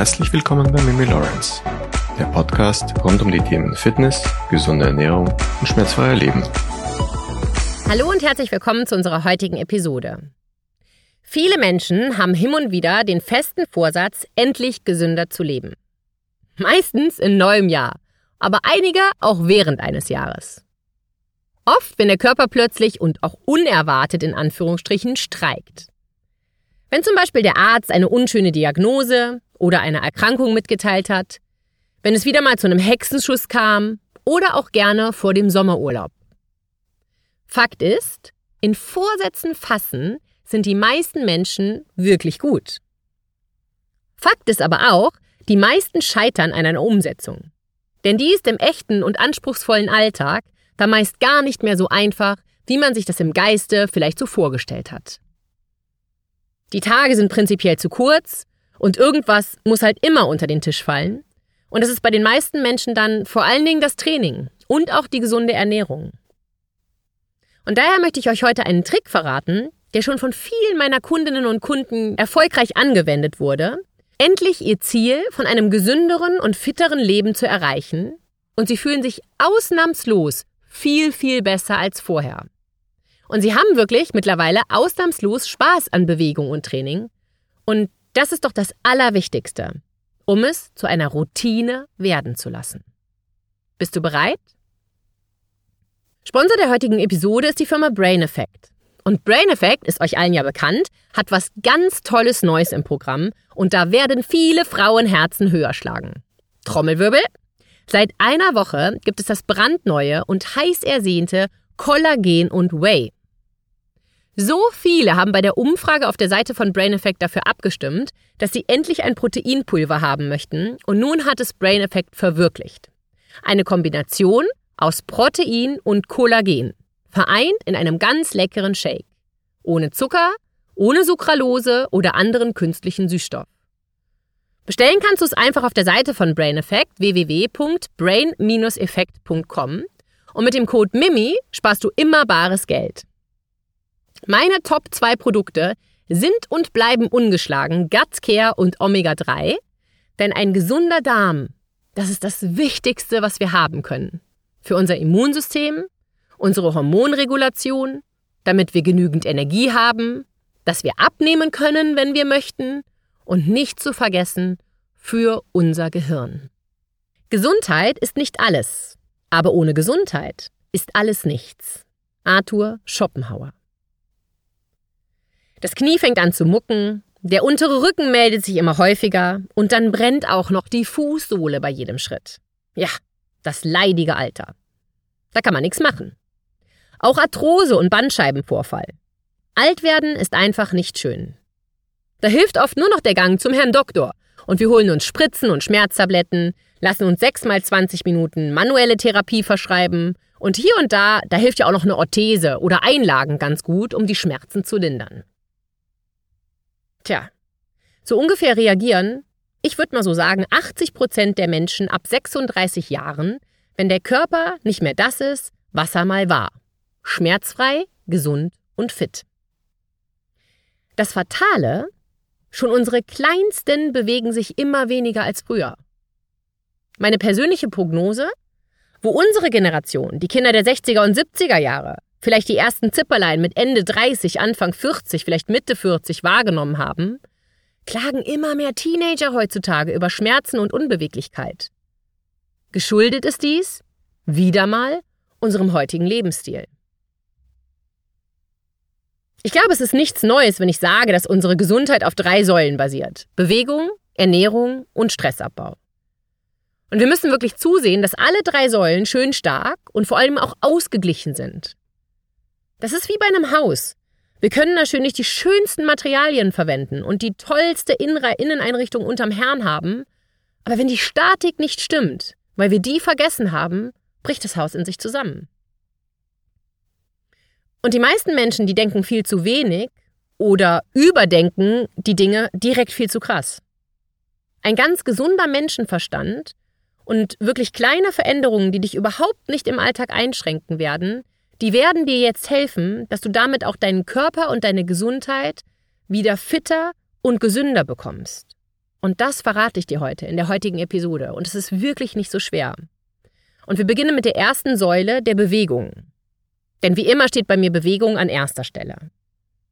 Herzlich willkommen bei Mimi Lawrence, der Podcast rund um die Themen Fitness, gesunde Ernährung und schmerzfreier Leben. Hallo und herzlich willkommen zu unserer heutigen Episode. Viele Menschen haben hin und wieder den festen Vorsatz, endlich gesünder zu leben. Meistens in neuem Jahr, aber einige auch während eines Jahres. Oft, wenn der Körper plötzlich und auch unerwartet in Anführungsstrichen streikt. Wenn zum Beispiel der Arzt eine unschöne Diagnose oder eine Erkrankung mitgeteilt hat, wenn es wieder mal zu einem Hexenschuss kam oder auch gerne vor dem Sommerurlaub. Fakt ist, in Vorsätzen fassen sind die meisten Menschen wirklich gut. Fakt ist aber auch, die meisten scheitern an einer Umsetzung. Denn die ist im echten und anspruchsvollen Alltag da meist gar nicht mehr so einfach, wie man sich das im Geiste vielleicht so vorgestellt hat. Die Tage sind prinzipiell zu kurz und irgendwas muss halt immer unter den Tisch fallen. Und es ist bei den meisten Menschen dann vor allen Dingen das Training und auch die gesunde Ernährung. Und daher möchte ich euch heute einen Trick verraten, der schon von vielen meiner Kundinnen und Kunden erfolgreich angewendet wurde, endlich ihr Ziel von einem gesünderen und fitteren Leben zu erreichen, und sie fühlen sich ausnahmslos viel, viel besser als vorher. Und sie haben wirklich mittlerweile ausnahmslos Spaß an Bewegung und Training. Und das ist doch das Allerwichtigste, um es zu einer Routine werden zu lassen. Bist du bereit? Sponsor der heutigen Episode ist die Firma Brain Effect. Und Brain Effect ist euch allen ja bekannt, hat was ganz Tolles Neues im Programm und da werden viele Frauenherzen höher schlagen. Trommelwirbel. Seit einer Woche gibt es das brandneue und heiß ersehnte Kollagen und Whey. So viele haben bei der Umfrage auf der Seite von Brain Effect dafür abgestimmt, dass sie endlich ein Proteinpulver haben möchten und nun hat es Brain Effect verwirklicht. Eine Kombination aus Protein und Kollagen, vereint in einem ganz leckeren Shake. Ohne Zucker, ohne Sucralose oder anderen künstlichen Süßstoff. Bestellen kannst du es einfach auf der Seite von Brain Effect www.brain-effekt.com und mit dem Code MIMI sparst du immer bares Geld. Meine Top 2 Produkte sind und bleiben ungeschlagen Gut Care und Omega 3, denn ein gesunder Darm, das ist das Wichtigste, was wir haben können. Für unser Immunsystem, unsere Hormonregulation, damit wir genügend Energie haben, dass wir abnehmen können, wenn wir möchten und nicht zu vergessen, für unser Gehirn. Gesundheit ist nicht alles, aber ohne Gesundheit ist alles nichts. Arthur Schopenhauer das Knie fängt an zu mucken, der untere Rücken meldet sich immer häufiger und dann brennt auch noch die Fußsohle bei jedem Schritt. Ja, das leidige Alter. Da kann man nichts machen. Auch Arthrose und Bandscheibenvorfall. Alt werden ist einfach nicht schön. Da hilft oft nur noch der Gang zum Herrn Doktor und wir holen uns Spritzen und Schmerztabletten, lassen uns sechs mal 20 Minuten manuelle Therapie verschreiben und hier und da, da hilft ja auch noch eine Orthese oder Einlagen ganz gut, um die Schmerzen zu lindern. Tja, so ungefähr reagieren, ich würde mal so sagen, 80 Prozent der Menschen ab 36 Jahren, wenn der Körper nicht mehr das ist, was er mal war. Schmerzfrei, gesund und fit. Das Fatale, schon unsere Kleinsten bewegen sich immer weniger als früher. Meine persönliche Prognose, wo unsere Generation, die Kinder der 60er und 70er Jahre, vielleicht die ersten Zipperlein mit Ende 30, Anfang 40, vielleicht Mitte 40 wahrgenommen haben, klagen immer mehr Teenager heutzutage über Schmerzen und Unbeweglichkeit. Geschuldet ist dies, wieder mal, unserem heutigen Lebensstil. Ich glaube, es ist nichts Neues, wenn ich sage, dass unsere Gesundheit auf drei Säulen basiert. Bewegung, Ernährung und Stressabbau. Und wir müssen wirklich zusehen, dass alle drei Säulen schön stark und vor allem auch ausgeglichen sind. Das ist wie bei einem Haus. Wir können natürlich die schönsten Materialien verwenden und die tollste Inneneinrichtung unterm Herrn haben, aber wenn die Statik nicht stimmt, weil wir die vergessen haben, bricht das Haus in sich zusammen. Und die meisten Menschen, die denken viel zu wenig oder überdenken die Dinge direkt viel zu krass. Ein ganz gesunder Menschenverstand und wirklich kleine Veränderungen, die dich überhaupt nicht im Alltag einschränken werden, die werden dir jetzt helfen, dass du damit auch deinen Körper und deine Gesundheit wieder fitter und gesünder bekommst. Und das verrate ich dir heute in der heutigen Episode. Und es ist wirklich nicht so schwer. Und wir beginnen mit der ersten Säule der Bewegung. Denn wie immer steht bei mir Bewegung an erster Stelle.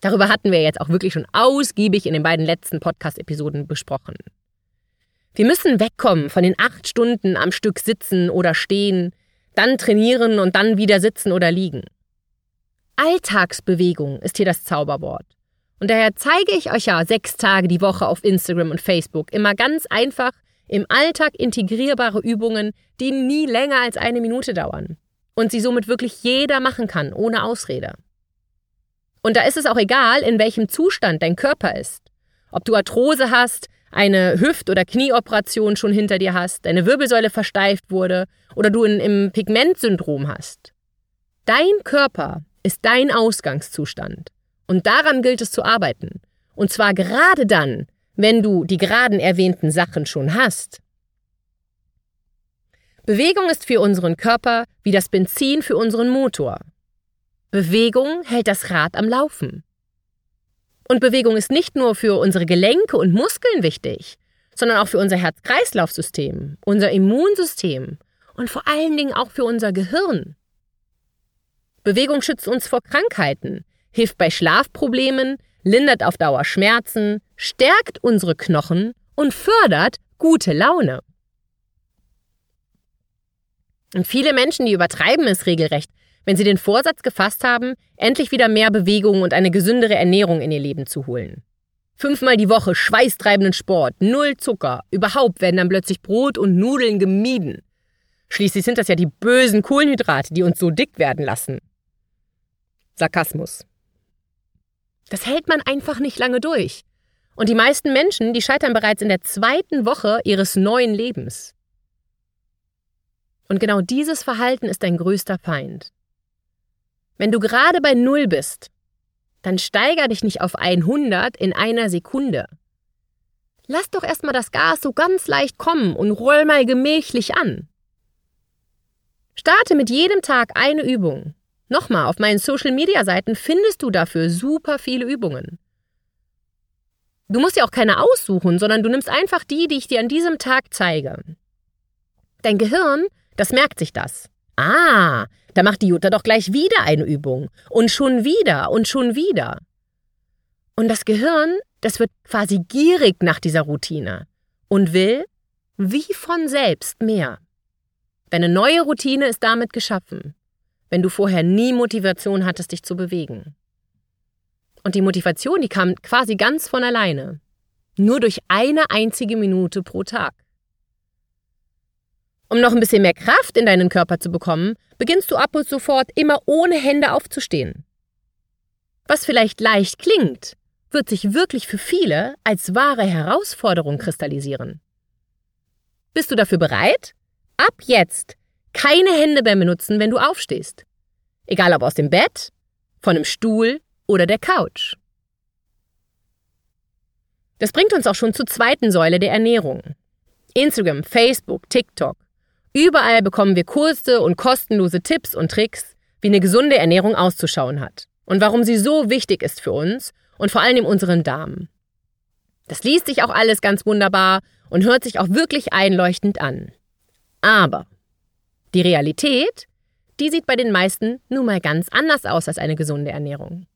Darüber hatten wir jetzt auch wirklich schon ausgiebig in den beiden letzten Podcast-Episoden besprochen. Wir müssen wegkommen von den acht Stunden am Stück sitzen oder stehen, dann trainieren und dann wieder sitzen oder liegen. Alltagsbewegung ist hier das Zauberwort. Und daher zeige ich euch ja sechs Tage die Woche auf Instagram und Facebook immer ganz einfach im Alltag integrierbare Übungen, die nie länger als eine Minute dauern und sie somit wirklich jeder machen kann, ohne Ausrede. Und da ist es auch egal, in welchem Zustand dein Körper ist. Ob du Arthrose hast, eine Hüft- oder Knieoperation schon hinter dir hast, deine Wirbelsäule versteift wurde oder du ein, im Pigmentsyndrom hast. Dein Körper ist dein Ausgangszustand. Und daran gilt es zu arbeiten. Und zwar gerade dann, wenn du die geraden erwähnten Sachen schon hast. Bewegung ist für unseren Körper wie das Benzin für unseren Motor. Bewegung hält das Rad am Laufen. Und Bewegung ist nicht nur für unsere Gelenke und Muskeln wichtig, sondern auch für unser Herz-Kreislauf-System, unser Immunsystem und vor allen Dingen auch für unser Gehirn. Bewegung schützt uns vor Krankheiten, hilft bei Schlafproblemen, lindert auf Dauer Schmerzen, stärkt unsere Knochen und fördert gute Laune. Und viele Menschen, die übertreiben es regelrecht, wenn sie den Vorsatz gefasst haben, endlich wieder mehr Bewegung und eine gesündere Ernährung in ihr Leben zu holen. Fünfmal die Woche schweißtreibenden Sport, null Zucker, überhaupt werden dann plötzlich Brot und Nudeln gemieden. Schließlich sind das ja die bösen Kohlenhydrate, die uns so dick werden lassen. Sarkasmus. Das hält man einfach nicht lange durch. Und die meisten Menschen, die scheitern bereits in der zweiten Woche ihres neuen Lebens. Und genau dieses Verhalten ist dein größter Feind. Wenn du gerade bei Null bist, dann steiger dich nicht auf 100 in einer Sekunde. Lass doch erstmal das Gas so ganz leicht kommen und roll mal gemächlich an. Starte mit jedem Tag eine Übung. Nochmal, auf meinen Social-Media-Seiten findest du dafür super viele Übungen. Du musst dir auch keine aussuchen, sondern du nimmst einfach die, die ich dir an diesem Tag zeige. Dein Gehirn, das merkt sich das. Ah, da macht die Jutta doch gleich wieder eine Übung. Und schon wieder und schon wieder. Und das Gehirn, das wird quasi gierig nach dieser Routine und will, wie von selbst, mehr. Deine neue Routine ist damit geschaffen wenn du vorher nie Motivation hattest, dich zu bewegen. Und die Motivation, die kam quasi ganz von alleine. Nur durch eine einzige Minute pro Tag. Um noch ein bisschen mehr Kraft in deinen Körper zu bekommen, beginnst du ab und sofort immer ohne Hände aufzustehen. Was vielleicht leicht klingt, wird sich wirklich für viele als wahre Herausforderung kristallisieren. Bist du dafür bereit? Ab jetzt keine Hände mehr benutzen, wenn du aufstehst. Egal ob aus dem Bett, von einem Stuhl oder der Couch. Das bringt uns auch schon zur zweiten Säule der Ernährung. Instagram, Facebook, TikTok. Überall bekommen wir kurze und kostenlose Tipps und Tricks, wie eine gesunde Ernährung auszuschauen hat und warum sie so wichtig ist für uns und vor allem unseren Darm. Das liest sich auch alles ganz wunderbar und hört sich auch wirklich einleuchtend an. Aber die Realität, die sieht bei den meisten nun mal ganz anders aus als eine gesunde Ernährung.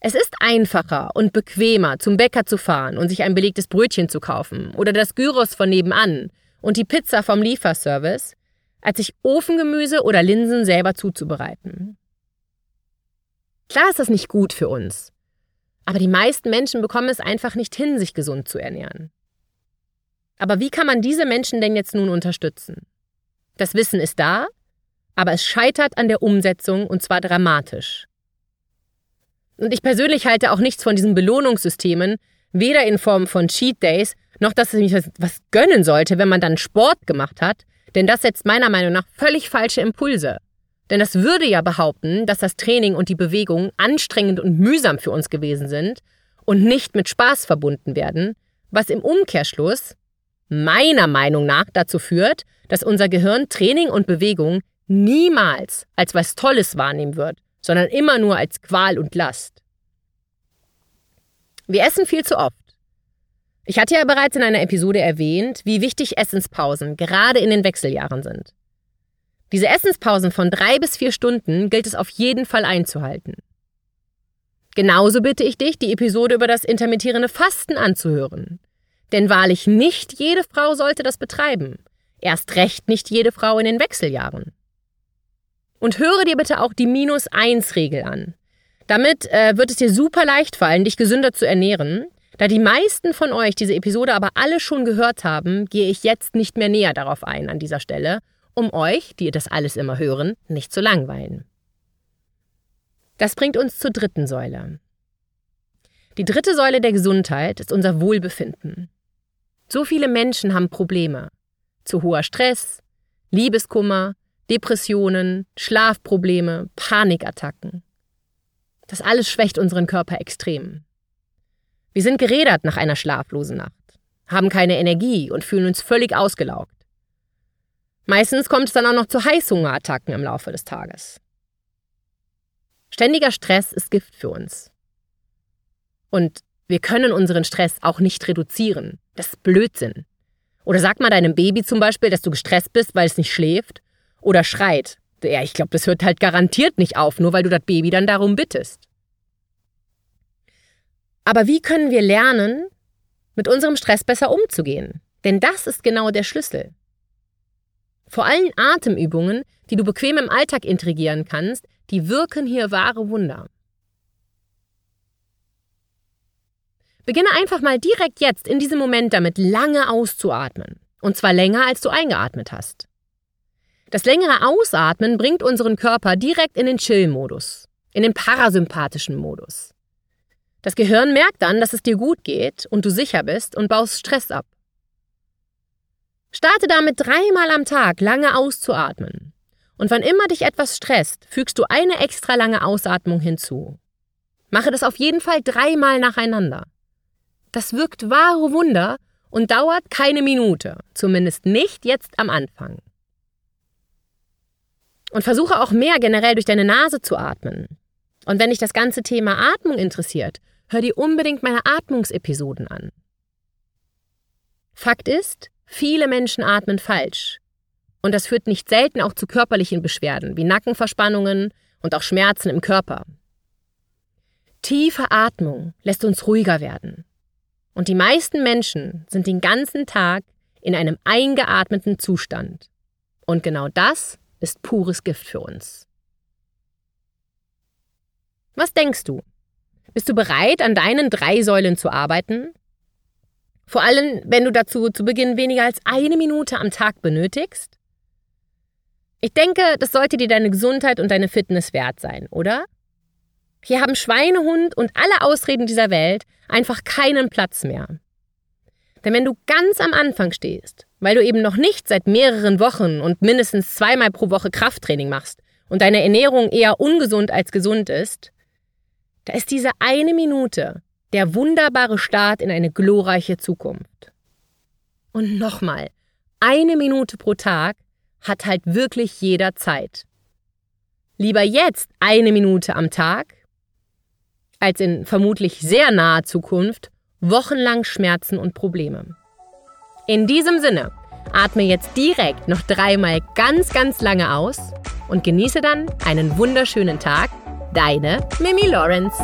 Es ist einfacher und bequemer, zum Bäcker zu fahren und sich ein belegtes Brötchen zu kaufen oder das Gyros von nebenan und die Pizza vom Lieferservice, als sich Ofengemüse oder Linsen selber zuzubereiten. Klar ist das nicht gut für uns, aber die meisten Menschen bekommen es einfach nicht hin, sich gesund zu ernähren. Aber wie kann man diese Menschen denn jetzt nun unterstützen? Das Wissen ist da, aber es scheitert an der Umsetzung und zwar dramatisch. Und ich persönlich halte auch nichts von diesen Belohnungssystemen, weder in Form von Cheat Days, noch dass es mich was gönnen sollte, wenn man dann Sport gemacht hat, denn das setzt meiner Meinung nach völlig falsche Impulse. Denn das würde ja behaupten, dass das Training und die Bewegung anstrengend und mühsam für uns gewesen sind und nicht mit Spaß verbunden werden, was im Umkehrschluss meiner Meinung nach dazu führt, dass unser Gehirn Training und Bewegung niemals als was Tolles wahrnehmen wird, sondern immer nur als Qual und Last. Wir essen viel zu oft. Ich hatte ja bereits in einer Episode erwähnt, wie wichtig Essenspausen gerade in den Wechseljahren sind. Diese Essenspausen von drei bis vier Stunden gilt es auf jeden Fall einzuhalten. Genauso bitte ich dich, die Episode über das intermittierende Fasten anzuhören. Denn wahrlich nicht jede Frau sollte das betreiben. Erst recht nicht jede Frau in den Wechseljahren. Und höre dir bitte auch die Minus-1-Regel an. Damit äh, wird es dir super leicht fallen, dich gesünder zu ernähren. Da die meisten von euch diese Episode aber alle schon gehört haben, gehe ich jetzt nicht mehr näher darauf ein an dieser Stelle, um euch, die ihr das alles immer hören, nicht zu langweilen. Das bringt uns zur dritten Säule. Die dritte Säule der Gesundheit ist unser Wohlbefinden. So viele Menschen haben Probleme. Zu hoher Stress, Liebeskummer, Depressionen, Schlafprobleme, Panikattacken. Das alles schwächt unseren Körper extrem. Wir sind gerädert nach einer schlaflosen Nacht, haben keine Energie und fühlen uns völlig ausgelaugt. Meistens kommt es dann auch noch zu Heißhungerattacken im Laufe des Tages. Ständiger Stress ist Gift für uns. Und wir können unseren Stress auch nicht reduzieren. Das ist Blödsinn. Oder sag mal deinem Baby zum Beispiel, dass du gestresst bist, weil es nicht schläft. Oder schreit. Ja, ich glaube, das hört halt garantiert nicht auf, nur weil du das Baby dann darum bittest. Aber wie können wir lernen, mit unserem Stress besser umzugehen? Denn das ist genau der Schlüssel. Vor allen Atemübungen, die du bequem im Alltag intrigieren kannst, die wirken hier wahre Wunder. Beginne einfach mal direkt jetzt in diesem Moment damit lange auszuatmen. Und zwar länger, als du eingeatmet hast. Das längere Ausatmen bringt unseren Körper direkt in den Chill-Modus, in den parasympathischen Modus. Das Gehirn merkt dann, dass es dir gut geht und du sicher bist und baust Stress ab. Starte damit dreimal am Tag lange auszuatmen. Und wann immer dich etwas stresst, fügst du eine extra lange Ausatmung hinzu. Mache das auf jeden Fall dreimal nacheinander. Das wirkt wahre Wunder und dauert keine Minute, zumindest nicht jetzt am Anfang. Und versuche auch mehr generell durch deine Nase zu atmen. Und wenn dich das ganze Thema Atmung interessiert, hör dir unbedingt meine Atmungsepisoden an. Fakt ist, viele Menschen atmen falsch. Und das führt nicht selten auch zu körperlichen Beschwerden wie Nackenverspannungen und auch Schmerzen im Körper. Tiefe Atmung lässt uns ruhiger werden. Und die meisten Menschen sind den ganzen Tag in einem eingeatmeten Zustand. Und genau das ist pures Gift für uns. Was denkst du? Bist du bereit, an deinen drei Säulen zu arbeiten? Vor allem, wenn du dazu zu Beginn weniger als eine Minute am Tag benötigst? Ich denke, das sollte dir deine Gesundheit und deine Fitness wert sein, oder? Hier haben Schweinehund und alle Ausreden dieser Welt einfach keinen Platz mehr. Denn wenn du ganz am Anfang stehst, weil du eben noch nicht seit mehreren Wochen und mindestens zweimal pro Woche Krafttraining machst und deine Ernährung eher ungesund als gesund ist, da ist diese eine Minute der wunderbare Start in eine glorreiche Zukunft. Und nochmal, eine Minute pro Tag hat halt wirklich jeder Zeit. Lieber jetzt eine Minute am Tag, als in vermutlich sehr naher Zukunft wochenlang Schmerzen und Probleme. In diesem Sinne, atme jetzt direkt noch dreimal ganz, ganz lange aus und genieße dann einen wunderschönen Tag. Deine Mimi Lawrence.